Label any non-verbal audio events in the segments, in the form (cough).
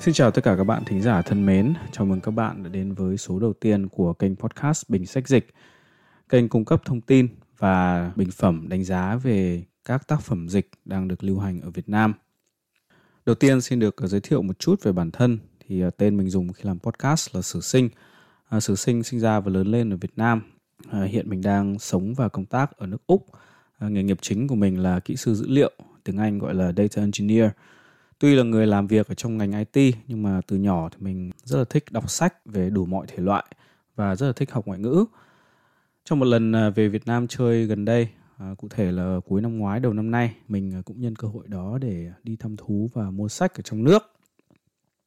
Xin chào tất cả các bạn thính giả thân mến, chào mừng các bạn đã đến với số đầu tiên của kênh podcast Bình Sách Dịch. Kênh cung cấp thông tin và bình phẩm đánh giá về các tác phẩm dịch đang được lưu hành ở Việt Nam. Đầu tiên xin được giới thiệu một chút về bản thân thì à, tên mình dùng khi làm podcast là Sử Sinh. À, Sử Sinh sinh ra và lớn lên ở Việt Nam. À, hiện mình đang sống và công tác ở nước Úc. À, nghề nghiệp chính của mình là kỹ sư dữ liệu, tiếng Anh gọi là data engineer tuy là người làm việc ở trong ngành IT nhưng mà từ nhỏ thì mình rất là thích đọc sách về đủ mọi thể loại và rất là thích học ngoại ngữ. Trong một lần à, về Việt Nam chơi gần đây, à, cụ thể là cuối năm ngoái đầu năm nay, mình à, cũng nhân cơ hội đó để đi thăm thú và mua sách ở trong nước.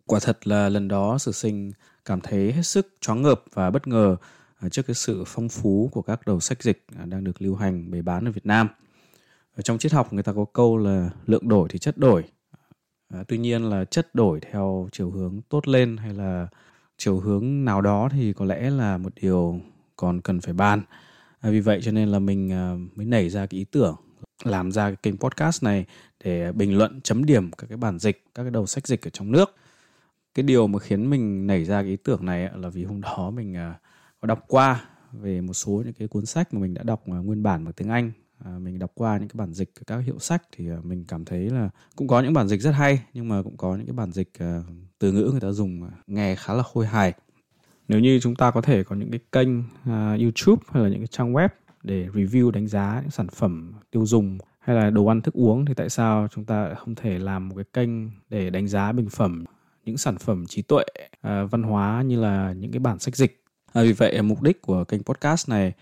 Quả thật là lần đó sử sinh cảm thấy hết sức choáng ngợp và bất ngờ à, trước cái sự phong phú của các đầu sách dịch đang được lưu hành bày bán ở Việt Nam. Ở trong triết học người ta có câu là lượng đổi thì chất đổi, À, tuy nhiên là chất đổi theo chiều hướng tốt lên hay là chiều hướng nào đó thì có lẽ là một điều còn cần phải bàn. À, vì vậy cho nên là mình à, mới nảy ra cái ý tưởng làm ra cái kênh podcast này để bình luận chấm điểm các cái bản dịch, các cái đầu sách dịch ở trong nước. Cái điều mà khiến mình nảy ra cái ý tưởng này là vì hôm đó mình à, có đọc qua về một số những cái cuốn sách mà mình đã đọc à, nguyên bản bằng tiếng Anh À, mình đọc qua những cái bản dịch các hiệu sách thì à, mình cảm thấy là cũng có những bản dịch rất hay nhưng mà cũng có những cái bản dịch à, từ ngữ người ta dùng nghe khá là khôi hài. Nếu như chúng ta có thể có những cái kênh YouTube hay là những cái trang web để review đánh giá những sản phẩm tiêu dùng hay là đồ ăn thức uống thì tại sao chúng ta không thể làm một cái kênh để đánh giá bình phẩm những sản phẩm trí tuệ văn hóa như là những cái bản sách dịch? À, vì vậy mục đích của kênh podcast này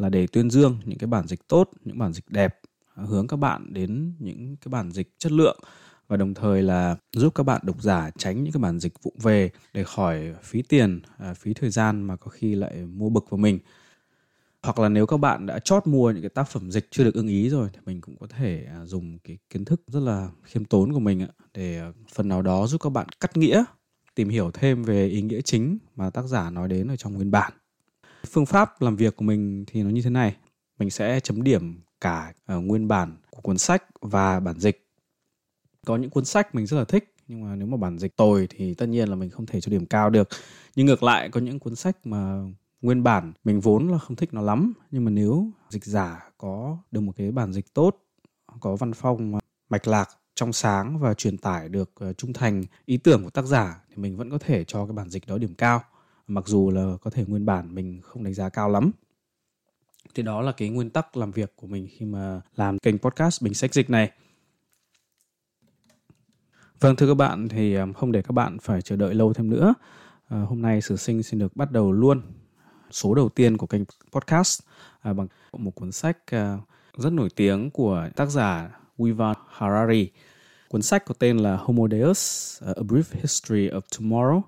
là để tuyên dương những cái bản dịch tốt, những bản dịch đẹp, hướng các bạn đến những cái bản dịch chất lượng và đồng thời là giúp các bạn độc giả tránh những cái bản dịch vụng về để khỏi phí tiền, à, phí thời gian mà có khi lại mua bực vào mình. Hoặc là nếu các bạn đã chót mua những cái tác phẩm dịch chưa được ưng ý rồi thì mình cũng có thể à, dùng cái kiến thức rất là khiêm tốn của mình để à, phần nào đó giúp các bạn cắt nghĩa, tìm hiểu thêm về ý nghĩa chính mà tác giả nói đến ở trong nguyên bản Phương pháp làm việc của mình thì nó như thế này. Mình sẽ chấm điểm cả ờ, nguyên bản của cuốn sách và bản dịch. Có những cuốn sách mình rất là thích nhưng mà nếu mà bản dịch tồi thì tất nhiên là mình không thể cho điểm cao được. Nhưng ngược lại có những cuốn sách mà nguyên bản mình vốn là không thích nó lắm nhưng mà nếu dịch giả có được một cái bản dịch tốt, có văn phong mạch lạc trong sáng và truyền tải được ờ, trung thành ý tưởng của tác giả thì mình vẫn có thể cho cái bản dịch đó điểm cao mặc dù là có thể nguyên bản mình không đánh giá cao lắm thì đó là cái nguyên tắc làm việc của mình khi mà làm kênh podcast bình sách dịch này. Vâng thưa các bạn thì à, không để các bạn phải chờ đợi lâu thêm nữa. À, hôm nay sử sinh xin được bắt đầu luôn số đầu tiên của kênh podcast à, bằng một cuốn sách à, rất nổi tiếng của tác giả Yuval Harari. Cuốn sách có tên là Homo Deus: A Brief History of Tomorrow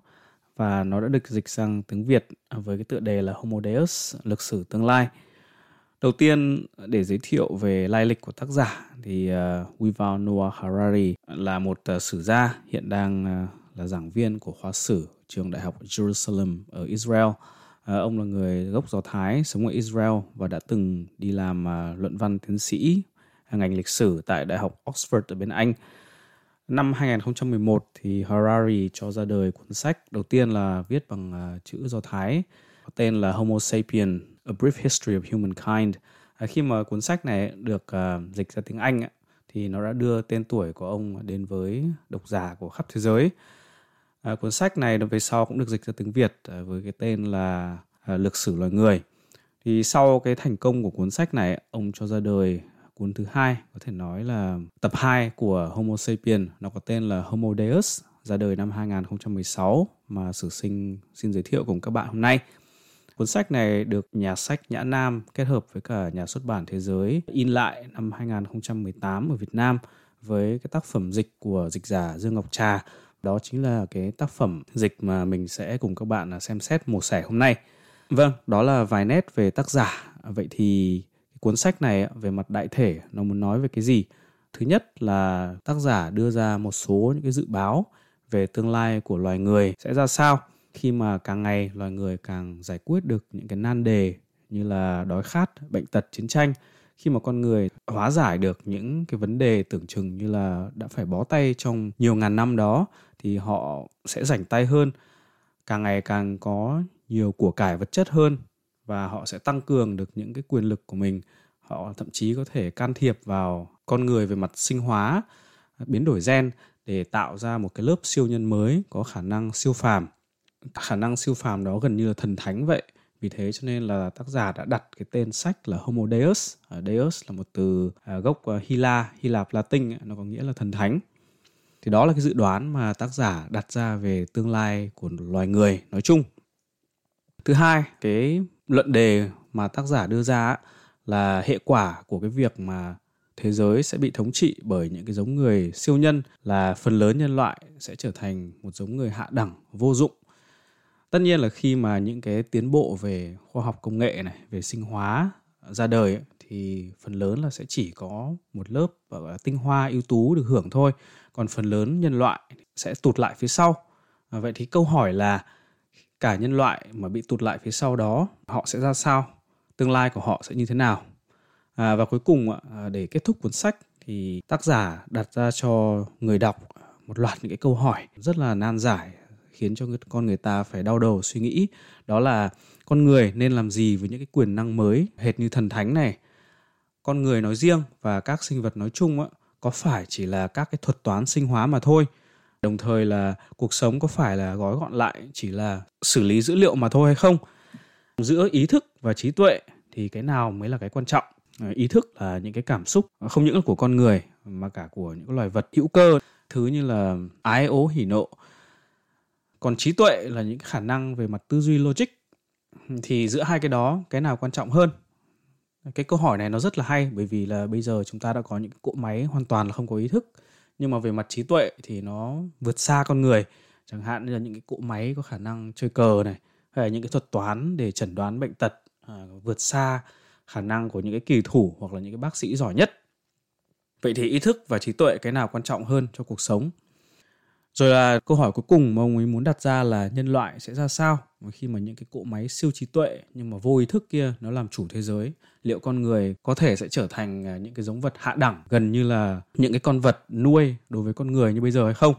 và nó đã được dịch sang tiếng Việt với cái tựa đề là Homo Deus, lịch sử tương lai. Đầu tiên để giới thiệu về lai lịch của tác giả thì uh, Yuval Noah Harari là một uh, sử gia hiện đang uh, là giảng viên của khoa sử trường đại học Jerusalem ở Israel. Uh, ông là người gốc Do Thái sống ở Israel và đã từng đi làm uh, luận văn tiến sĩ ngành lịch sử tại đại học Oxford ở bên Anh Năm 2011 thì Harari cho ra đời cuốn sách đầu tiên là viết bằng uh, chữ Do Thái có tên là Homo Sapien: A Brief History of Humankind. À, khi mà cuốn sách này được uh, dịch ra tiếng Anh thì nó đã đưa tên tuổi của ông đến với độc giả của khắp thế giới. À, cuốn sách này về sau cũng được dịch ra tiếng Việt à, với cái tên là à, Lược sử loài người. Thì sau cái thành công của cuốn sách này, ông cho ra đời cuốn thứ hai có thể nói là tập 2 của Homo sapien nó có tên là Homo Deus ra đời năm 2016 mà sử sinh xin giới thiệu cùng các bạn hôm nay. Cuốn sách này được nhà sách Nhã Nam kết hợp với cả nhà xuất bản thế giới in lại năm 2018 ở Việt Nam với cái tác phẩm dịch của dịch giả Dương Ngọc Trà. Đó chính là cái tác phẩm dịch mà mình sẽ cùng các bạn xem xét mổ sẻ hôm nay. Vâng, đó là vài nét về tác giả. Vậy thì cuốn sách này về mặt đại thể, nó muốn nói về cái gì? Thứ nhất là tác giả đưa ra một số những cái dự báo về tương lai của loài người sẽ ra sao. Khi mà càng ngày loài người càng giải quyết được những cái nan đề như là đói khát, bệnh tật, chiến tranh, khi mà con người hóa giải được những cái vấn đề tưởng chừng như là đã phải bó tay trong nhiều ngàn năm đó, thì họ sẽ rảnh tay hơn, càng ngày càng có nhiều của cải vật chất hơn và họ sẽ tăng cường được những cái quyền lực của mình. Họ thậm chí có thể can thiệp vào con người về mặt sinh hóa, biến đổi gen để tạo ra một cái lớp siêu nhân mới có khả năng siêu phàm. Khả năng siêu phàm đó gần như là thần thánh vậy. Vì thế cho nên là tác giả đã đặt cái tên sách là Homo Deus. Ờ, Deus là một từ à, gốc à, Hy La Hy Lạp Latin nó có nghĩa là thần thánh. Thì đó là cái dự đoán mà tác giả đặt ra về tương lai của loài người nói chung. Thứ hai, cái luận đề mà tác giả đưa ra là hệ quả của cái việc mà thế giới sẽ bị thống trị bởi những cái giống người siêu nhân là phần lớn nhân loại sẽ trở thành một giống người hạ đẳng vô dụng. Tất nhiên là khi mà những cái tiến bộ về khoa học công nghệ này về sinh hóa ra đời ấy, thì phần lớn là sẽ chỉ có một lớp gọi là tinh hoa ưu tú được hưởng thôi. Còn phần lớn nhân loại sẽ tụt lại phía sau. À, vậy thì câu hỏi là cả nhân loại mà bị tụt lại phía sau đó họ sẽ ra sao? Tương lai của họ sẽ như thế nào? À, và cuối cùng à, để kết thúc cuốn sách thì tác giả đặt ra cho người đọc một loạt những cái câu hỏi rất là nan giải khiến cho con người ta phải đau đầu suy nghĩ. Đó là con người nên làm gì với những cái quyền năng mới? Hệt như thần thánh này con người nói riêng và các sinh vật nói chung á, có phải chỉ là các cái thuật toán sinh hóa mà thôi? Đồng thời là cuộc sống có phải là gói gọn lại, chỉ là xử lý dữ liệu mà thôi hay không? Giữa ý thức và trí tuệ thì cái nào mới là cái quan trọng? Ờ, ý thức là những cái cảm xúc ờ, không những là của con người, mà cả của những loài vật hữu cơ. Thứ như là ái ố hỉ nộ. Còn trí tuệ là những khả năng về mặt tư duy logic. Thì giữa hai cái đó, cái nào quan trọng hơn? Cái câu hỏi này nó rất là hay, bởi vì là bây giờ chúng ta đã có những cỗ máy hoàn toàn là không có ý thức nhưng mà về mặt trí tuệ thì nó vượt xa con người. Chẳng hạn như là những cái cỗ máy có khả năng chơi cờ này hay là những cái thuật toán để chẩn đoán bệnh tật à, vượt xa khả năng của những cái kỳ thủ hoặc là những cái bác sĩ giỏi nhất. Vậy thì ý thức và trí tuệ cái nào quan trọng hơn cho cuộc sống? Rồi là câu hỏi cuối cùng mà ông ấy muốn đặt ra là nhân loại sẽ ra sao? Khi mà những cái cỗ máy siêu trí tuệ nhưng mà vô ý thức kia nó làm chủ thế giới, liệu con người có thể sẽ trở thành à, những cái giống vật hạ đẳng gần như là những cái con vật nuôi đối với con người như bây giờ hay không?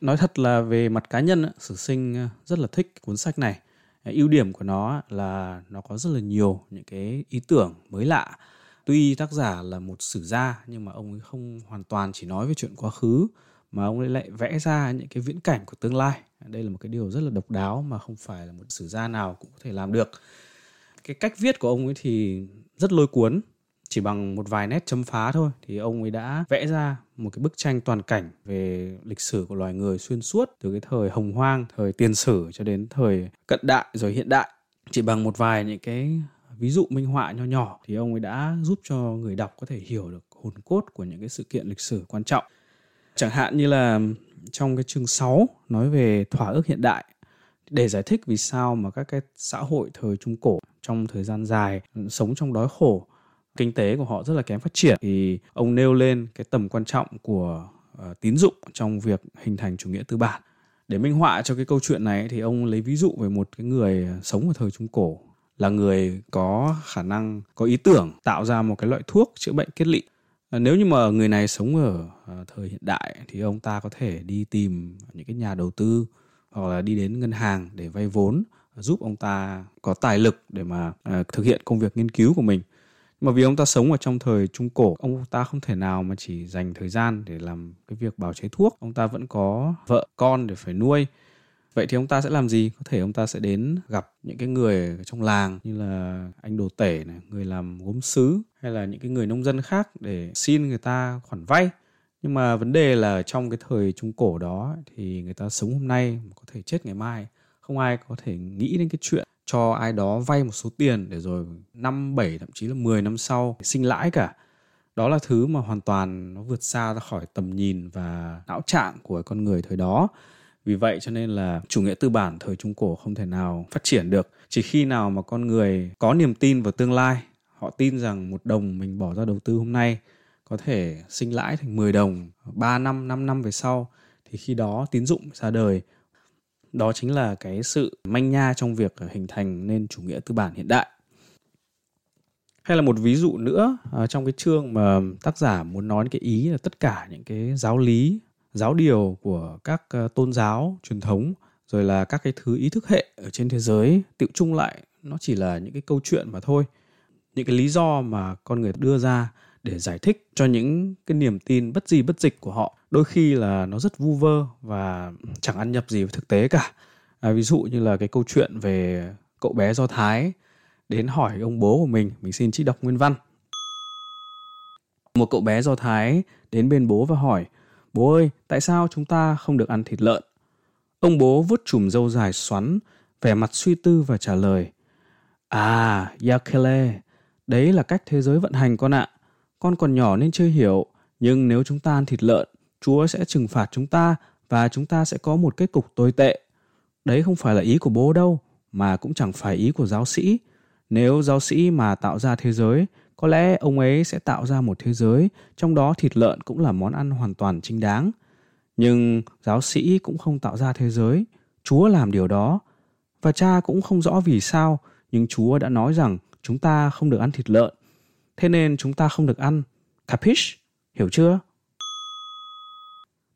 Nói thật là về mặt cá nhân sử sinh à, rất là thích cuốn sách này. Ưu điểm của nó là nó có rất là nhiều những cái ý tưởng mới lạ. Tuy tác giả là một sử gia nhưng mà ông ấy không hoàn toàn chỉ nói về chuyện quá khứ mà ông ấy lại vẽ ra những cái viễn cảnh của tương lai. Đây là một cái điều rất là độc đáo mà không phải là một sử gia nào cũng có thể làm được. Cái cách viết của ông ấy thì rất lôi cuốn, chỉ bằng một vài nét chấm phá thôi. Thì ông ấy đã vẽ ra một cái bức tranh toàn cảnh về lịch sử của loài người xuyên suốt, từ cái thời hồng hoang, thời tiền sử cho đến thời cận đại rồi hiện đại. Chỉ bằng một vài những cái ví dụ minh họa nho nhỏ thì ông ấy đã giúp cho người đọc có thể hiểu được hồn cốt của những cái sự kiện lịch sử quan trọng. Chẳng hạn như là trong cái chương 6 nói về thỏa ước hiện đại để giải thích vì sao mà các cái xã hội thời trung cổ trong thời gian dài sống trong đói khổ kinh tế của họ rất là kém phát triển thì ông nêu lên cái tầm quan trọng của uh, tín dụng trong việc hình thành chủ nghĩa tư bản. Để minh họa cho cái câu chuyện này thì ông lấy ví dụ về một cái người sống ở thời trung cổ là người có khả năng có ý tưởng tạo ra một cái loại thuốc chữa bệnh kết lị. À, nếu như mà người này sống ở à, thời hiện đại thì ông ta có thể đi tìm những cái nhà đầu tư hoặc là đi đến ngân hàng để vay vốn, giúp ông ta có tài lực để mà à, thực hiện công việc nghiên cứu của mình. Mà vì ông ta sống ở trong thời trung cổ, ông ta không thể nào mà chỉ dành thời gian để làm cái việc bào chế thuốc. Ông ta vẫn có vợ con để phải nuôi vậy thì ông ta sẽ làm gì? Có thể ông ta sẽ đến gặp những cái người trong làng như là anh đồ tể này, người làm gốm sứ hay là những cái người nông dân khác để xin người ta khoản vay. Nhưng mà vấn đề là trong cái thời trung cổ đó thì người ta sống hôm nay có thể chết ngày mai, không ai có thể nghĩ đến cái chuyện cho ai đó vay một số tiền để rồi năm bảy, thậm chí là 10 năm sau sinh lãi cả. Đó là thứ mà hoàn toàn nó vượt xa ra khỏi tầm nhìn và não trạng của con người thời đó vì vậy cho nên là chủ nghĩa tư bản thời trung cổ không thể nào phát triển được. Chỉ khi nào mà con người có niềm tin vào tương lai, họ tin rằng một đồng mình bỏ ra đầu tư hôm nay có thể sinh lãi thành 10 đồng 3 năm 5 năm về sau, thì khi đó tín dụng ra đời. Đó chính là cái sự manh nha trong việc hình thành nên chủ nghĩa tư bản hiện đại. Hay là một ví dụ nữa à, trong cái chương mà tác giả muốn nói cái ý là tất cả những cái giáo lý giáo điều của các ờ, tôn giáo truyền thống rồi là các cái thứ ý thức hệ ở trên thế giới tự chung lại nó chỉ là những cái câu chuyện mà thôi. Những cái lý do mà con người đưa ra để giải thích cho những cái niềm tin bất di bất dịch của họ đôi khi là nó rất vu vơ và chẳng ăn nhập gì với thực tế cả. À, ví dụ như là cái câu chuyện về cậu bé do thái đến hỏi ông bố của mình mình xin chị đọc nguyên văn. Một cậu bé do thái đến bên bố và hỏi bố ơi, tại sao chúng ta không được ăn thịt lợn? Ông bố vuốt chùm râu dài xoắn, vẻ mặt suy tư và trả lời à dạ yakele đấy là cách thế giới vận hành con ạ. Con còn nhỏ nên chưa hiểu, nhưng nếu chúng ta ăn thịt lợn, chúa sẽ trừng phạt chúng ta và chúng ta sẽ có một kết cục tồi tệ. Đấy không phải là ý của bố đâu, mà cũng chẳng phải ý của giáo sĩ. Nếu giáo sĩ mà tạo ra thế giới có lẽ ông ấy sẽ tạo ra một thế giới, trong đó thịt lợn cũng là món ăn hoàn toàn chính đáng. Nhưng giáo sĩ cũng không tạo ra thế giới. Chúa làm điều đó. Và cha cũng không rõ vì sao, nhưng chúa đã nói rằng chúng ta không được ăn thịt lợn. Thế nên chúng ta không được ăn. Capish? Hiểu chưa?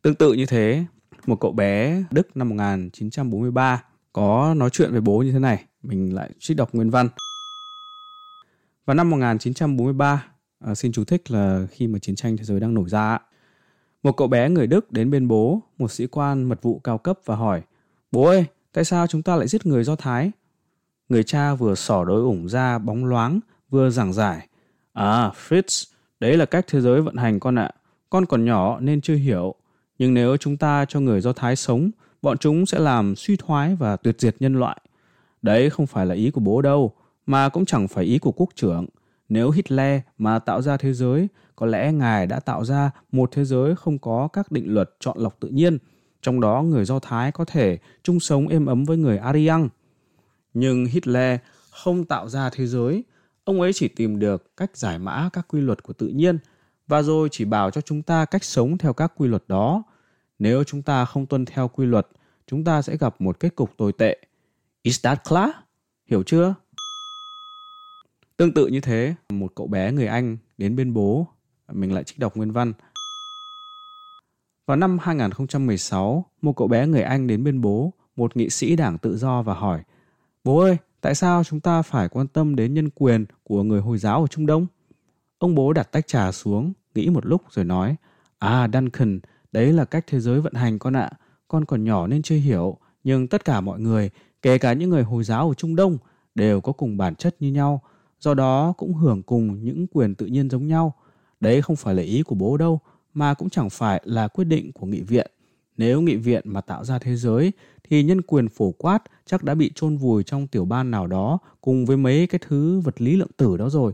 Tương tự như thế, một cậu bé Đức năm 1943 có nói chuyện với bố như thế này. Mình lại trích đọc nguyên văn vào năm 1943, à, ờ, xin chú thích là khi mà chiến tranh thế giới đang nổi ra, một cậu bé người Đức đến bên bố, một sĩ quan mật vụ cao cấp và hỏi, Bố ơi, tại sao chúng ta lại giết người Do Thái? Người cha vừa sỏ đôi ủng ra bóng loáng, vừa giảng giải. À, Fritz, đấy là cách thế giới vận hành con ạ. Con còn nhỏ nên chưa hiểu. Nhưng nếu chúng ta cho người Do Thái sống, bọn chúng sẽ làm suy thoái và tuyệt diệt nhân loại. Đấy không phải là ý của bố đâu mà cũng chẳng phải ý của quốc trưởng. Nếu Hitler mà tạo ra thế giới, có lẽ ngài đã tạo ra một thế giới không có các định luật chọn lọc tự nhiên, trong đó người Do Thái có thể chung sống êm ấm với người Aryan. Nhưng Hitler không tạo ra thế giới, ông ấy chỉ tìm được cách giải mã các quy luật của tự nhiên và rồi chỉ bảo cho chúng ta cách sống theo các quy luật đó. Nếu chúng ta không tuân theo quy luật, chúng ta sẽ gặp một kết cục tồi tệ. Is that clear? Hiểu chưa? Tương tự như thế, một cậu bé người Anh đến bên bố, mình lại trích đọc nguyên văn. Vào năm 2016, một cậu bé người Anh đến bên bố, một nghị sĩ đảng tự do và hỏi Bố ơi, tại sao chúng ta phải quan tâm đến nhân quyền của người Hồi giáo ở Trung Đông? Ông bố đặt tách trà xuống, nghĩ một lúc rồi nói À Duncan, đấy là cách thế giới vận hành con ạ. Con còn nhỏ nên chưa hiểu, nhưng tất cả mọi người, kể cả những người Hồi giáo ở Trung Đông, đều có cùng bản chất như nhau – do đó cũng hưởng cùng những quyền tự nhiên giống nhau. Đấy không phải là ý của bố đâu, mà cũng chẳng phải là quyết định của nghị viện. Nếu nghị viện mà tạo ra thế giới thì nhân quyền phổ quát chắc đã bị chôn vùi trong tiểu ban nào đó cùng với mấy cái thứ vật lý lượng tử đó rồi.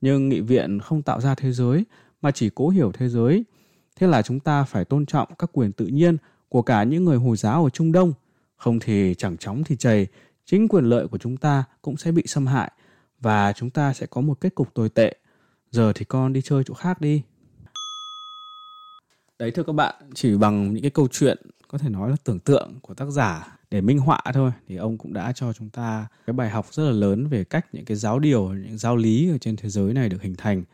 Nhưng nghị viện không tạo ra thế giới mà chỉ cố hiểu thế giới. Thế là chúng ta phải tôn trọng các quyền tự nhiên của cả những người Hồi giáo ở Trung Đông. Không thì chẳng chóng thì chầy, chính quyền lợi của chúng ta cũng sẽ bị xâm hại và chúng ta sẽ có một kết cục tồi tệ. Giờ thì con đi chơi chỗ khác đi. Đấy thưa các bạn, chỉ bằng những cái câu chuyện có thể nói là tưởng tượng của tác giả để minh họa thôi thì ông cũng đã cho chúng ta cái bài học rất là lớn về cách những cái giáo điều, những giáo lý ở trên thế giới này được hình thành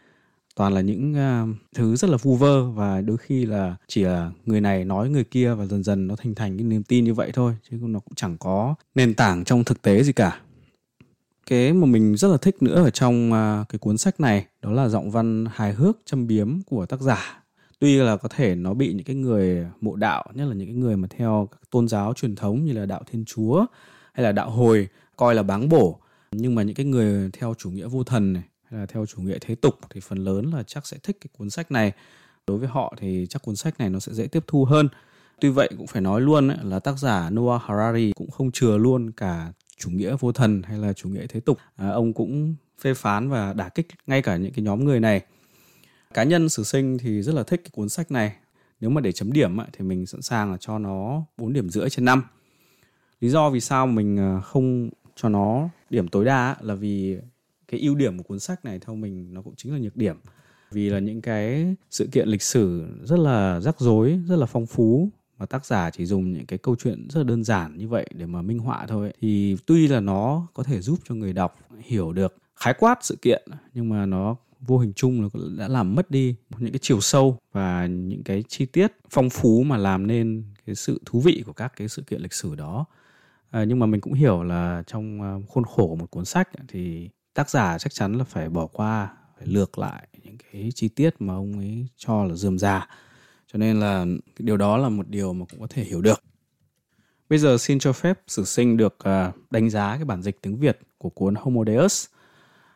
toàn là những uh, thứ rất là vu vơ và đôi khi là chỉ là người này nói người kia và dần dần nó thành thành cái niềm tin như vậy thôi chứ nó cũng chẳng có nền tảng trong thực tế gì cả cái mà mình rất là thích nữa ở trong à, cái cuốn sách này đó là giọng văn hài hước châm biếm của tác giả. Tuy là có thể nó bị những cái người mộ đạo nhất là những cái người mà theo các tôn giáo truyền thống như là đạo thiên chúa hay là đạo hồi coi là báng bổ. Nhưng mà những cái người theo chủ nghĩa vô thần này hay là theo chủ nghĩa thế tục thì phần lớn là chắc sẽ thích cái cuốn sách này. Đối với họ thì chắc cuốn sách này nó sẽ dễ tiếp thu hơn. Tuy vậy cũng phải nói luôn ấy, là tác giả Noah Harari cũng không chừa luôn cả chủ nghĩa vô thần hay là chủ nghĩa thế tục à, ông cũng phê phán và đả kích ngay cả những cái nhóm người này. Cá nhân sử sinh thì rất là thích cái cuốn sách này. Nếu mà để chấm điểm thì mình sẵn sàng là cho nó 4 điểm rưỡi trên 5 lý do vì sao mình à, không cho nó điểm tối đa là vì cái ưu điểm của cuốn sách này theo mình nó cũng chính là nhược điểm. Vì là những cái sự kiện lịch sử rất là rắc rối rất là phong phú mà tác giả chỉ dùng những cái câu chuyện rất là đơn giản như vậy để mà minh họa thôi thì tuy là nó có thể giúp cho người đọc hiểu được khái quát sự kiện nhưng mà nó vô hình chung là đã làm mất đi những cái chiều sâu và những cái chi tiết phong phú mà làm nên cái sự thú vị của các cái sự kiện lịch sử đó. À, nhưng mà mình cũng hiểu là trong à, khuôn khổ của một cuốn sách thì tác giả chắc chắn là phải bỏ qua phải lược lại những cái chi tiết mà ông ấy cho là dườm già cho nên là cái điều đó là một điều mà cũng có thể hiểu được. Bây giờ xin cho phép sử sinh được à, đánh giá cái bản dịch tiếng việt của cuốn homo deus.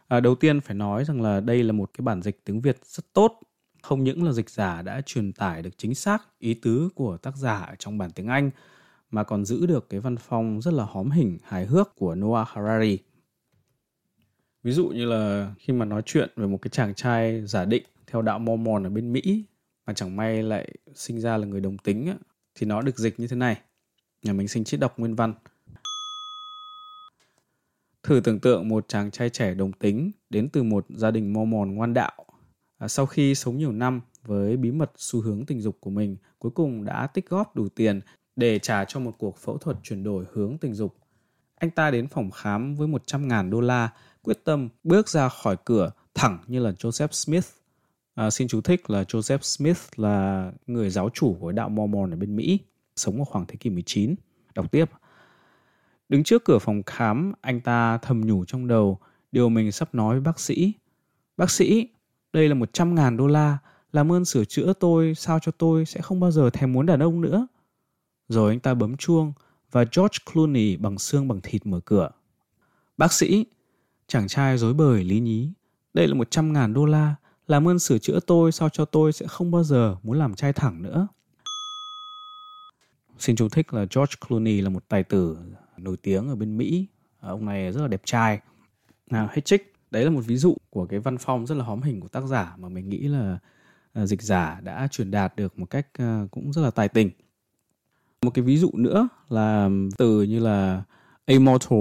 À, đầu tiên phải nói rằng là đây là một cái bản dịch tiếng việt rất tốt. Không những là dịch giả đã truyền tải được chính xác ý tứ của tác giả trong bản tiếng anh mà còn giữ được cái văn phong rất là hóm hình hài hước của Noah Harari. Ví dụ như là khi mà nói chuyện về một cái chàng trai giả định theo đạo Mormon ở bên Mỹ mà chẳng may lại sinh ra là người đồng tính thì nó được dịch như thế này. Nhà mình xin trích đọc nguyên văn. Thử tưởng tượng một chàng trai trẻ đồng tính đến từ một gia đình Mormon ngoan đạo. À, sau khi sống nhiều năm với bí mật xu hướng tình dục của mình cuối cùng đã tích góp đủ tiền để trả cho một cuộc phẫu thuật chuyển đổi hướng tình dục. Anh ta đến phòng khám với 100.000 đô la quyết tâm bước ra khỏi cửa thẳng như là Joseph Smith. À, xin chú thích là Joseph Smith là người giáo chủ của đạo Mormon ở bên Mỹ, sống vào khoảng thế kỷ 19. Đọc tiếp. Đứng trước cửa phòng khám, anh ta thầm nhủ trong đầu điều mình sắp nói với bác sĩ. Bác sĩ, đây là 100 ngàn đô la, làm ơn sửa chữa tôi sao cho tôi sẽ không bao giờ thèm muốn đàn ông nữa. Rồi anh ta bấm chuông và George Clooney bằng xương bằng thịt mở cửa. Bác sĩ, Chàng trai dối bời lý nhí. Đây là 100 ngàn đô la. Làm ơn sửa chữa tôi sao cho tôi sẽ không bao giờ muốn làm trai thẳng nữa. Xin chú thích là George Clooney là một tài tử nổi tiếng ở bên Mỹ. Ông này rất là đẹp trai. Nào, hết trích. Đấy là một ví dụ của cái văn phong rất là hóm hình của tác giả mà mình nghĩ là à, dịch giả đã truyền đạt được một cách à, cũng rất là tài tình. Một cái ví dụ nữa là từ như là immortal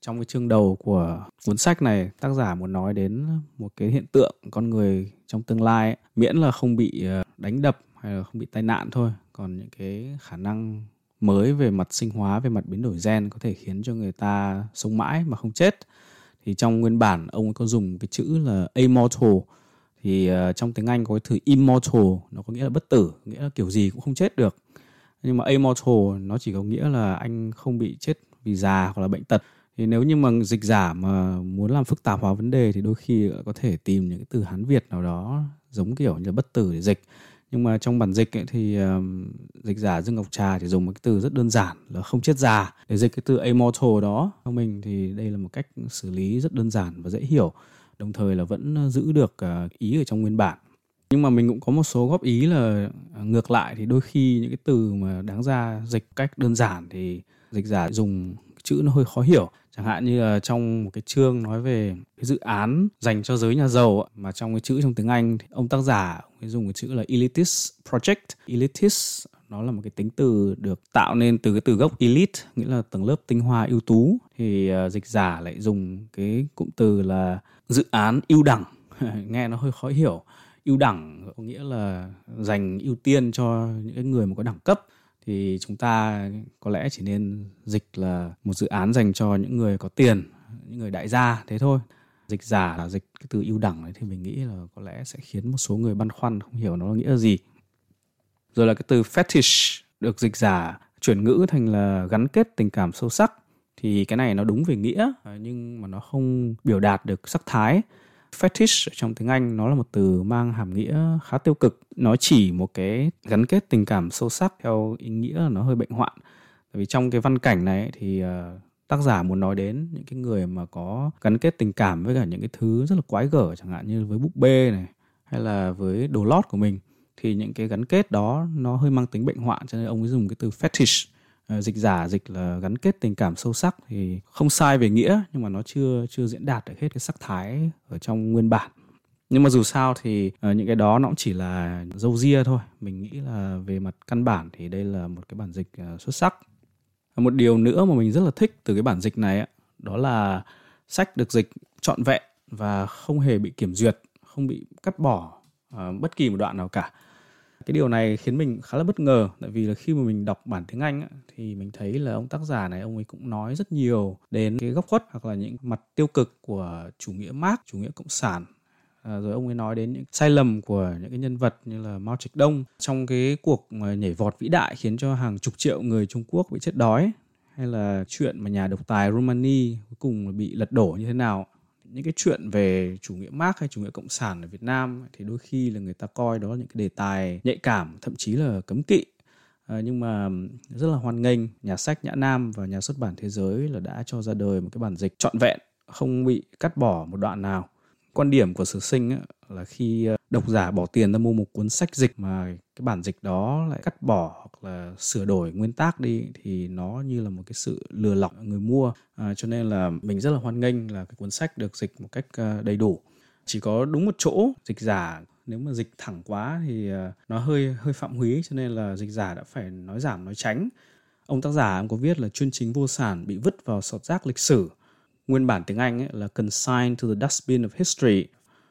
trong cái chương đầu của cuốn sách này, tác giả muốn nói đến một cái hiện tượng con người trong tương lai miễn là không bị ờ, đánh đập hay là không bị tai nạn thôi. Còn những cái khả năng mới về mặt sinh hóa, về mặt biến đổi gen có thể khiến cho người ta sống mãi mà không chết. Thì trong nguyên bản, ông ấy có dùng cái chữ là immortal. Thì ờ, trong tiếng Anh có cái từ immortal, nó có nghĩa là bất tử, nghĩa là kiểu gì cũng không chết được. Nhưng mà immortal nó chỉ có nghĩa là anh không bị chết vì già hoặc là bệnh tật thì nếu như mà dịch giả mà muốn làm phức tạp hóa vấn đề thì đôi khi có thể tìm những cái từ hán việt nào đó giống kiểu như bất tử để dịch. Nhưng mà trong bản dịch ấy, thì um, dịch giả dương ngọc trà thì dùng một cái từ rất đơn giản là không chết già để dịch cái từ immortal đó. Theo mình thì đây là một cách xử lý rất đơn giản và dễ hiểu đồng thời là vẫn giữ được uh, ý ở trong nguyên bản. Nhưng mà mình cũng có một số góp ý là ờ, ngược lại thì đôi khi những cái từ mà đáng ra dịch cách đơn giản thì dịch giả dùng chữ nó hơi khó hiểu chẳng hạn như là trong một cái chương nói về cái dự án dành cho giới nhà giàu mà trong cái chữ trong tiếng Anh thì ông tác giả ông ấy dùng cái chữ là elitist project. Elitist nó là một cái tính từ được tạo nên từ cái từ gốc elite nghĩa là tầng lớp tinh hoa ưu tú. Thì uh, dịch giả lại dùng cái cụm từ là dự án ưu đẳng. (laughs) Nghe nó hơi khó hiểu. Ưu đẳng có nghĩa là dành ưu tiên cho những cái người mà có đẳng cấp thì chúng ta có lẽ chỉ nên dịch là một dự án dành cho những người có tiền, những người đại gia thế thôi. Dịch giả là dịch cái từ ưu đẳng ấy, thì mình nghĩ là có lẽ sẽ khiến một số người băn khoăn, không hiểu nó nghĩa gì. Rồi là cái từ fetish được dịch giả chuyển ngữ thành là gắn kết tình cảm sâu sắc. Thì cái này nó đúng về nghĩa, nhưng mà nó không biểu đạt được sắc thái fetish trong tiếng Anh nó là một từ mang hàm nghĩa khá tiêu cực. Nó chỉ một cái gắn kết tình cảm sâu sắc theo ý nghĩa là nó hơi bệnh hoạn. Tại vì trong cái văn cảnh này thì uh, tác giả muốn nói đến những cái người mà có gắn kết tình cảm với cả những cái thứ rất là quái gở chẳng hạn như với búp bê này hay là với đồ lót của mình thì những cái gắn kết đó nó hơi mang tính bệnh hoạn cho nên ông ấy dùng cái từ fetish Ờ, dịch giả dịch là gắn kết tình cảm sâu sắc thì không sai về nghĩa nhưng mà nó chưa chưa diễn đạt được hết cái sắc thái ở trong nguyên bản. Nhưng mà dù sao thì uh, những cái đó nó cũng chỉ là dâu ria thôi. Mình nghĩ là về mặt căn bản thì đây là một cái bản dịch uh, xuất sắc. Một điều nữa mà mình rất là thích từ cái bản dịch này đó là sách được dịch trọn vẹn và không hề bị kiểm duyệt không bị cắt bỏ uh, bất kỳ một đoạn nào cả cái điều này khiến mình khá là bất ngờ. Tại vì là khi mà mình đọc bản tiếng Anh thì mình thấy là ông tác giả này ông ấy cũng nói rất nhiều đến cái góc khuất hoặc là những mặt tiêu cực của chủ nghĩa Marx, chủ nghĩa cộng sản. À, rồi ông ấy nói đến những sai lầm của những cái nhân vật như là Mao Trạch Đông trong cái cuộc à, nhảy vọt vĩ đại khiến cho hàng chục triệu người Trung Quốc bị chết đói hay là chuyện mà nhà độc tài Romani cuối cùng bị lật đổ như thế nào những cái chuyện về chủ nghĩa Marx hay chủ nghĩa cộng sản ở Việt Nam thì đôi khi là người ta coi đó là những cái đề tài nhạy cảm thậm chí là cấm kỵ. À, nhưng mà rất là hoan nghênh nhà sách Nhã Nam và nhà xuất bản Thế giới là đã cho ra đời một cái bản dịch trọn vẹn không bị cắt bỏ một đoạn nào. Quan điểm của sử sinh ấy, là khi ờ, độc giả bỏ tiền ra mua một cuốn sách dịch mà cái bản dịch đó lại cắt bỏ hoặc là sửa đổi nguyên tác đi thì nó như là một cái sự lừa lọc người mua. À, cho nên là mình rất là hoan nghênh là cái cuốn sách được dịch một cách ờ, đầy đủ. Chỉ có đúng một chỗ dịch giả nếu mà dịch thẳng quá thì ờ, nó hơi hơi phạm húy cho nên là dịch giả đã phải nói giảm nói tránh. Ông tác giả ông có viết là chuyên chính vô sản bị vứt vào sọt rác lịch sử nguyên bản tiếng Anh ấy là consigned to the dustbin of history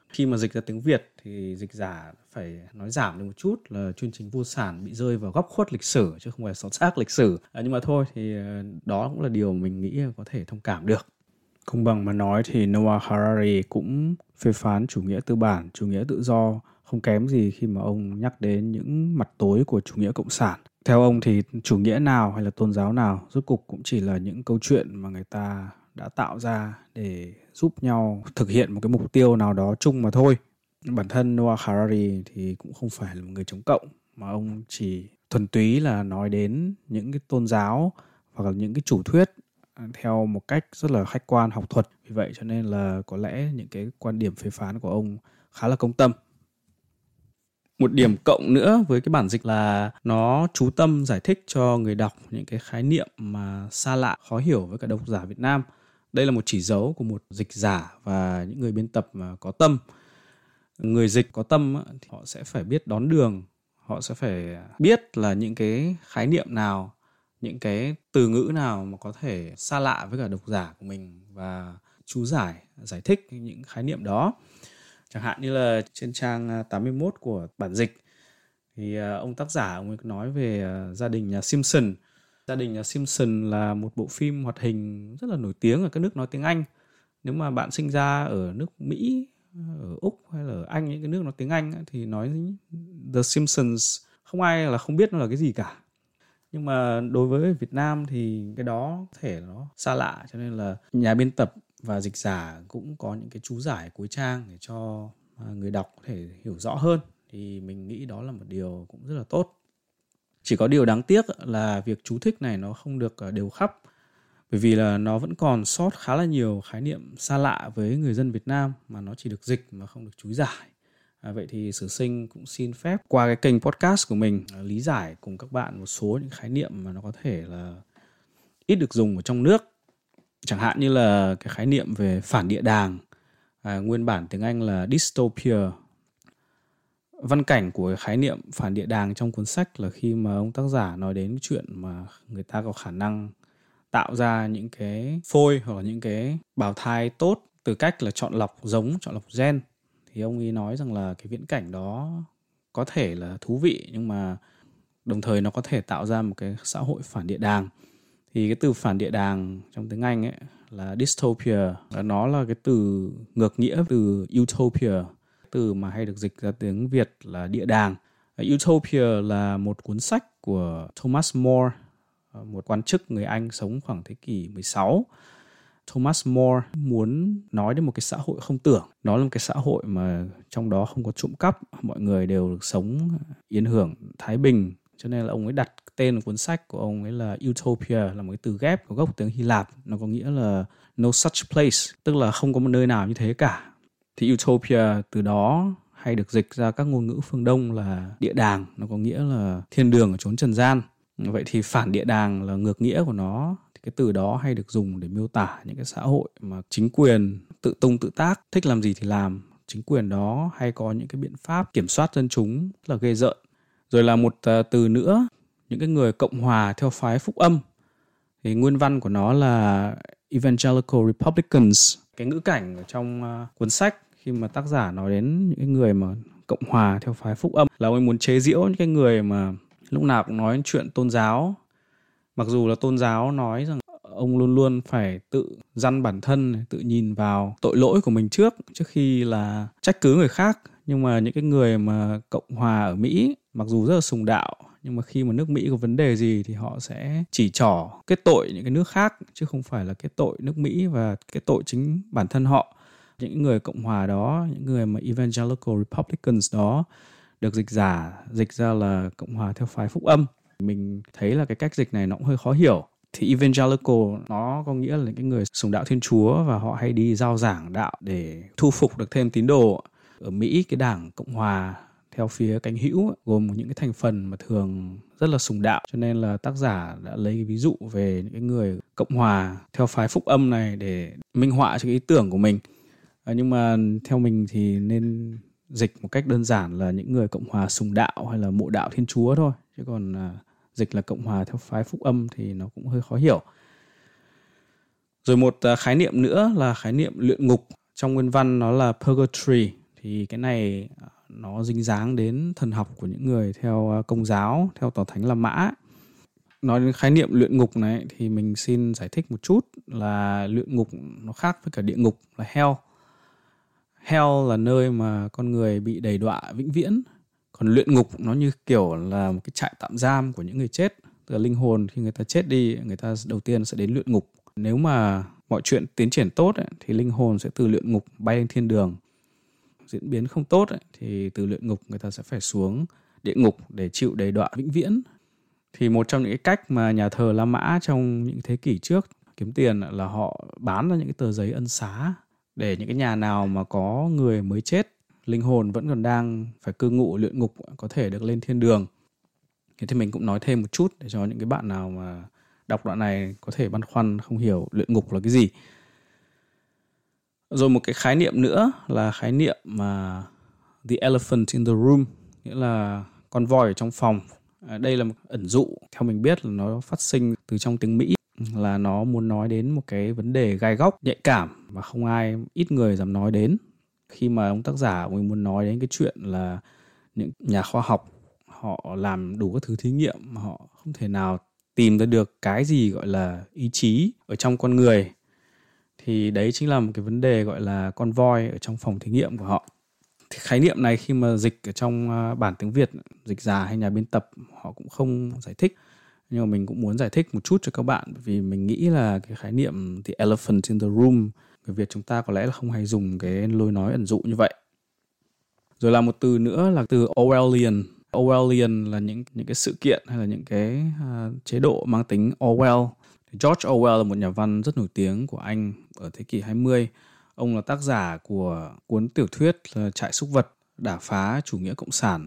khi mà dịch ra tiếng Việt thì dịch giả phải nói giảm đi một chút là chuyên trình vô sản bị rơi vào góc khuất lịch sử chứ không phải xót xác lịch sử. À, nhưng mà thôi thì à, đó cũng là điều mình nghĩ có thể thông cảm được. Công bằng mà nói thì Noah Harari cũng phê phán chủ nghĩa tư bản chủ nghĩa tự do không kém gì khi mà ông nhắc đến những mặt tối của chủ nghĩa cộng sản. Theo ông thì chủ nghĩa nào hay là tôn giáo nào rốt cục cũng chỉ là những câu chuyện mà người ta đã tạo ra để giúp nhau thực hiện một cái mục tiêu nào đó chung mà thôi. Bản thân Noah Harari thì cũng không phải là một người chống cộng, mà ông chỉ thuần túy là nói đến những cái tôn giáo hoặc là những cái chủ thuyết à, theo một cách rất là khách quan, học thuật. Vì vậy cho nên là có lẽ những cái quan điểm phê phán của ông khá là công tâm. Một điểm cộng nữa với cái bản dịch là nó chú tâm giải thích cho người đọc những cái khái niệm mà xa lạ, khó hiểu với cả độc giả Việt Nam đây là một chỉ dấu của một dịch giả và những người biên tập mà có tâm. Người dịch có tâm thì họ sẽ phải biết đón đường. Họ sẽ phải biết là những cái khái niệm nào, những cái từ ngữ nào mà có thể xa lạ với cả độc giả của mình và chú giải giải thích những khái niệm đó. Chẳng hạn như là trên trang à, 81 của bản dịch thì à, ông tác giả ông ấy nói về à, gia đình nhà Simpson. Gia đình nhà Simpson là một bộ phim hoạt hình rất là nổi tiếng ở các nước nói tiếng Anh. Nếu mà bạn sinh ra ở nước Mỹ, ở Úc hay là ở Anh những cái nước nói tiếng Anh thì nói The Simpsons không ai là không biết nó là cái gì cả. Nhưng mà đối với Việt Nam thì cái đó có thể nó xa lạ cho nên là nhà biên tập và dịch giả cũng có những cái chú giải cuối trang để cho à, người đọc có thể hiểu rõ hơn thì mình nghĩ đó là một điều cũng rất là tốt chỉ có điều đáng tiếc là việc chú thích này nó không được ờ, đều khắp bởi vì là nó vẫn còn sót khá là nhiều khái niệm xa lạ với người dân Việt Nam mà nó chỉ được dịch mà không được chú giải. À, vậy thì sử sinh cũng xin phép qua cái kênh podcast của mình ờ, lý giải cùng các bạn một số những khái niệm mà nó có thể là ít được dùng ở trong nước. Chẳng hạn như là cái khái niệm về phản địa đàng, à, nguyên bản tiếng Anh là dystopia văn cảnh của khái niệm phản địa đàng trong cuốn sách là khi mà ông tác giả nói đến chuyện mà người ta có khả năng tạo ra những cái phôi hoặc là những cái bào thai tốt từ cách là chọn lọc giống, chọn lọc gen. Thì ông ấy nói rằng là cái viễn cảnh đó có thể là thú vị nhưng mà đồng thời nó có thể tạo ra một cái xã hội phản địa đàng. Thì cái từ phản địa đàng trong tiếng anh ấy là dystopia. Nó là cái từ ngược nghĩa từ utopia từ mà hay được dịch ra tiếng Việt là địa đàng. Utopia là một cuốn sách của Thomas More, ờ, một quan chức người Anh sống khoảng thế kỷ 16. Thomas More muốn nói đến một cái xã hội không tưởng. Nó là một cái xã hội mà trong đó không có trộm cắp, mọi người đều được sống yên hưởng, thái bình. Cho nên là ông ấy đặt tên cuốn sách của ông ấy là Utopia là một cái từ ghép có gốc tiếng Hy Lạp. Nó có nghĩa là no such place, tức là không có một nơi nào như thế cả thì utopia từ đó hay được dịch ra các ngôn ngữ phương Đông là địa đàng, nó có nghĩa là thiên đường ở chốn trần gian. Vậy thì phản địa đàng là ngược nghĩa của nó. Thì cái từ đó hay được dùng để miêu tả những cái xã hội mà chính quyền tự tung tự tác, thích làm gì thì làm. Chính quyền đó hay có những cái biện pháp kiểm soát dân chúng là ghê rợn. Rồi là một à, từ nữa, những cái người cộng hòa theo phái phúc âm. Thì nguyên văn của nó là Evangelical Republicans. Cái ngữ cảnh ở trong à, cuốn sách khi mà tác giả nói đến những người mà cộng hòa theo phái phúc âm, là ông ấy muốn chế giễu những cái người mà lúc nào cũng nói chuyện tôn giáo. Mặc dù là tôn giáo nói rằng ông luôn luôn phải tự dăn bản thân tự nhìn vào tội lỗi của mình trước trước khi là trách cứ người khác. Nhưng mà những cái người mà cộng hòa ở mỹ, mặc dù rất là sùng đạo, nhưng mà khi mà nước Mỹ có vấn đề gì thì họ sẽ chỉ trỏ kết tội những cái nước khác, chứ không phải là kết tội nước Mỹ và kết tội chính bản thân họ những người cộng hòa đó, những người mà evangelical republicans đó được dịch giả, dịch ra là cộng hòa theo phái phúc âm. Mình thấy là cái cách dịch này nó cũng hơi khó hiểu. Thì evangelical nó có nghĩa là những cái người sùng đạo thiên chúa và họ hay đi giao giảng đạo để thu phục được thêm tín đồ. Ở mỹ, cái đảng cộng hòa theo phía cánh hữu gồm những cái thành phần mà thường rất là sùng đạo. Cho nên là tác giả đã lấy ví dụ về những cái người cộng hòa theo phái phúc âm này để minh họa cho cái ý tưởng của mình à, nhưng mà theo mình thì nên dịch một cách đơn giản là những người cộng hòa sùng đạo hay là mộ đạo thiên chúa thôi. Chứ còn à, dịch là cộng hòa theo phái phúc âm thì nó cũng hơi khó hiểu. Rồi một à, khái niệm nữa là khái niệm luyện ngục. Trong nguyên văn nó là purgatory. Thì cái này à, nó dính dáng đến thần học của những người theo à, công giáo theo tòa thánh La Mã. Nói đến khái niệm luyện ngục này thì mình xin giải thích một chút là luyện ngục nó khác với cả địa ngục là hell hell là nơi mà con người bị đầy đọa vĩnh viễn. Còn luyện ngục nó như kiểu là một cái trại tạm giam của những người chết. Tức là linh hồn khi người ta chết đi người ta đầu tiên sẽ đến luyện ngục. Nếu mà mọi chuyện tiến triển tốt ấy, thì linh hồn sẽ từ luyện ngục bay lên thiên đường. Diễn biến không tốt ấy, thì từ luyện ngục người ta sẽ phải xuống địa ngục để chịu đầy đọa vĩnh viễn. Thì một trong những cái cách mà nhà thờ La Mã trong những thế kỷ trước kiếm tiền là họ bán ra những cái tờ giấy ân xá để những cái nhà nào mà có người mới chết, linh hồn vẫn còn đang phải cư ngụ luyện ngục có thể được lên thiên đường. Thế thì mình cũng nói thêm một chút để cho những cái bạn nào mà đọc đoạn này có thể băn khoăn, không hiểu luyện ngục là cái gì. Rồi một cái khái niệm nữa là khái niệm mà the elephant in the room, nghĩa là con voi ở trong phòng. À, đây là một ẩn dụ, theo mình biết là nó phát sinh từ trong tiếng mỹ là nó muốn nói đến một cái vấn đề gai góc, nhạy cảm mà không ai, ít người dám nói đến. Khi mà ông tác giả mình muốn nói đến cái chuyện là những nhà khoa học, họ làm đủ các thứ thí nghiệm mà họ không thể nào tìm ra được cái gì gọi là ý chí ở trong con người. Thì đấy chính là một cái vấn đề gọi là con voi ở trong phòng thí nghiệm của họ. Thì khái niệm này khi mà dịch ở trong à, bản tiếng Việt, dịch giả hay nhà biên tập, họ cũng không giải thích nhưng mà mình cũng muốn giải thích một chút cho các bạn vì mình nghĩ là cái khái niệm the elephant in the room người Việt chúng ta có lẽ là không hay dùng cái lối nói ẩn dụ như vậy rồi là một từ nữa là từ Orwellian Orwellian là những những cái sự kiện hay là những cái uh, chế độ mang tính Orwell George Orwell là một nhà văn rất nổi tiếng của Anh ở thế kỷ 20. Ông là tác giả của cuốn tiểu thuyết là Trại súc vật đả phá chủ nghĩa cộng sản.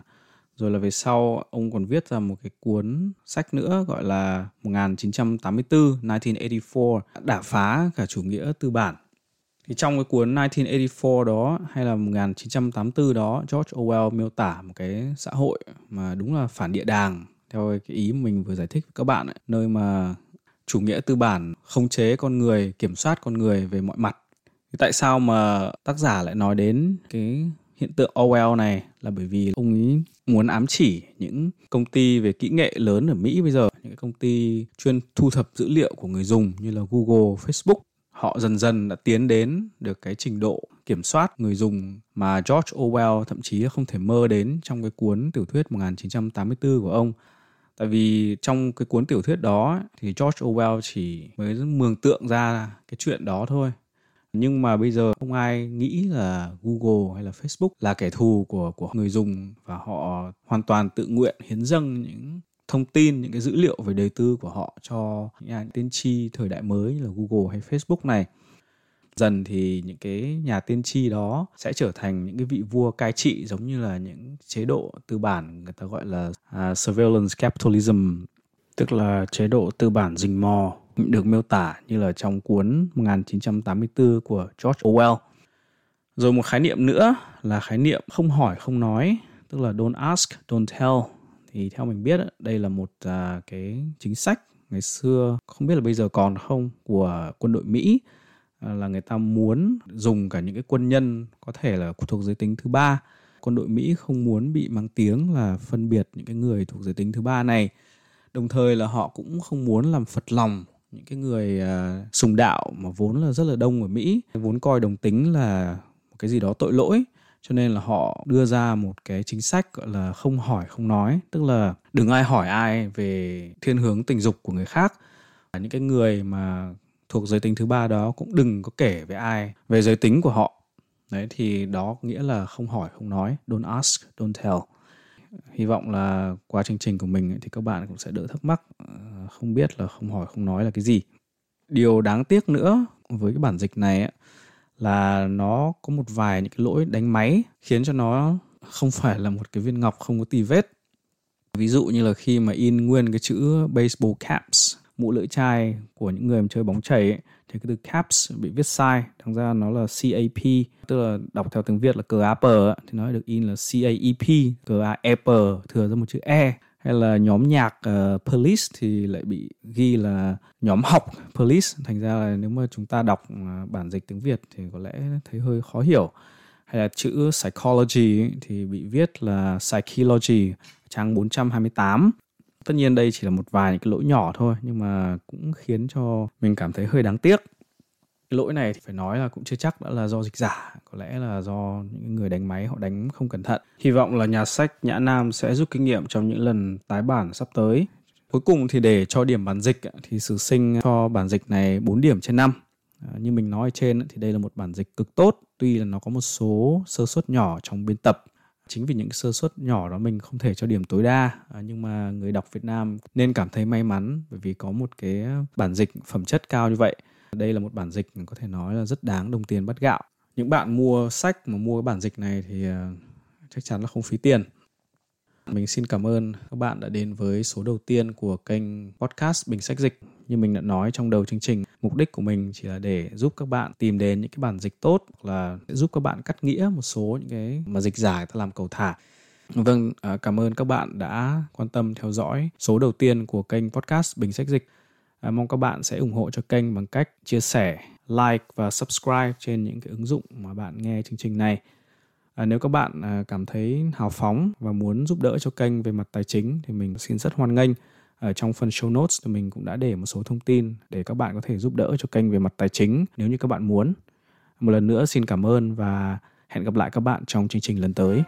Rồi là về sau ông còn viết ra một cái cuốn sách nữa gọi là 1984, 1984, đả phá cả chủ nghĩa tư bản. Thì trong cái cuốn 1984 đó hay là 1984 đó, George Orwell miêu tả một cái xã hội mà đúng là phản địa đàng theo cái ý mình vừa giải thích với các bạn ấy, nơi mà chủ nghĩa tư bản khống chế con người kiểm soát con người về mọi mặt thì tại sao mà tác giả lại nói đến cái hiện tượng Orwell này là bởi vì ông ấy muốn ám chỉ những công ty về kỹ nghệ lớn ở Mỹ bây giờ, những công ty chuyên thu thập dữ liệu của người dùng như là Google, Facebook. Họ dần dần đã tiến đến được cái trình độ kiểm soát người dùng mà George Orwell thậm chí không thể mơ đến trong cái cuốn tiểu thuyết 1984 của ông tại vì trong cái cuốn tiểu thuyết đó thì George Orwell chỉ mới mường tượng ra cái chuyện đó thôi nhưng mà bây giờ không ai nghĩ là Google hay là Facebook là kẻ thù của của người dùng và họ hoàn toàn tự nguyện hiến dâng những thông tin những cái dữ liệu về đời tư của họ cho nhà tiên tri thời đại mới là Google hay Facebook này. Dần thì những cái nhà tiên tri đó sẽ trở thành những cái vị vua cai trị giống như là những chế độ tư bản người ta gọi là uh, surveillance capitalism tức là chế độ tư bản rình mò được miêu tả như là trong cuốn 1984 của George Orwell. Rồi một khái niệm nữa là khái niệm không hỏi không nói, tức là don't ask, don't tell. Thì theo mình biết đây là một à, cái chính sách ngày xưa không biết là bây giờ còn không của quân đội Mỹ à, là người ta muốn dùng cả những cái quân nhân có thể là thuộc giới tính thứ ba quân đội Mỹ không muốn bị mang tiếng là phân biệt những cái người thuộc giới tính thứ ba này đồng thời là họ cũng không muốn làm phật lòng những cái người uh, sùng đạo mà vốn là rất là đông ở Mỹ vốn coi đồng tính là một cái gì đó tội lỗi cho nên là họ đưa ra một cái chính sách gọi là không hỏi không nói. Tức là đừng ai hỏi ai về thiên hướng tình dục của người khác. Những cái người mà thuộc giới tính thứ ba đó cũng đừng có kể với ai về giới tính của họ. Đấy thì đó nghĩa là không hỏi không nói. Don't ask don't tell hy vọng là qua chương trình của mình thì các bạn cũng sẽ đỡ thắc mắc ờ, không biết là không hỏi không nói là cái gì điều đáng tiếc nữa với cái bản dịch này là nó có một vài những cái lỗi đánh máy khiến cho nó không phải là một cái viên ngọc không có tì vết ví dụ như là khi mà in nguyên cái chữ baseball caps mũ lưỡi chai của những người mà chơi bóng chày. ấy, thì cái từ caps bị viết sai thành ra nó là CAP tức là đọc theo tiếng Việt là cờ apple thì nó được in là CAEP cờ apple thừa ra một chữ E. Hay là nhóm nhạc ờ, uh, police thì lại bị ghi là nhóm học police thành ra là nếu mà chúng ta đọc ờ, bản dịch tiếng Việt thì có lẽ thấy hơi khó hiểu. Hay là chữ psychology thì bị viết là psychology trang 428 tất nhiên đây chỉ là một vài những cái lỗi nhỏ thôi, nhưng mà cũng khiến cho mình cảm thấy hơi đáng tiếc. Cái lỗi này thì phải nói là cũng chưa chắc đã là do dịch giả, có lẽ là do những người đánh máy họ đánh không cẩn thận. Hy vọng là nhà sách nhã nam sẽ rút kinh nghiệm trong những lần tái bản sắp tới. Cuối cùng thì để cho điểm bản dịch thì sử sinh cho bản dịch này 4 điểm trên 5 à, như mình nói ở trên thì đây là một bản dịch cực tốt, tuy là nó có một số sơ suất nhỏ trong biên tập chính vì những sơ suất nhỏ đó mình không thể cho điểm tối đa. À, nhưng mà người đọc Việt Nam nên cảm thấy may mắn bởi vì có một cái bản dịch phẩm chất cao như vậy. Đây là một bản dịch có thể nói là rất đáng đồng tiền bắt gạo. Những bạn mua sách mà mua cái bản dịch này thì à, chắc chắn là không phí tiền. Mình xin cảm ơn các bạn đã đến với số đầu tiên của kênh podcast Bình Sách Dịch. Như mình đã nói trong đầu chương trình, mục đích của mình chỉ là để giúp các bạn tìm đến những cái bản dịch tốt hoặc là giúp các bạn cắt nghĩa một số những cái mà dịch giải ta làm cầu thả. Vâng, à, cảm ơn các bạn đã quan tâm theo dõi số đầu tiên của kênh podcast Bình Sách Dịch. À, mong các bạn sẽ ủng hộ cho kênh bằng cách chia sẻ, like và subscribe trên những cái ứng dụng mà bạn nghe chương trình này. À, nếu các bạn à, cảm thấy hào phóng và muốn giúp đỡ cho kênh về mặt tài chính thì mình xin rất hoan nghênh. Ở trong phần show notes thì mình cũng đã để một số thông tin để các bạn có thể giúp đỡ cho kênh về mặt tài chính nếu như các bạn muốn. Một lần nữa xin cảm ơn và hẹn gặp lại các bạn trong chương trình lần tới.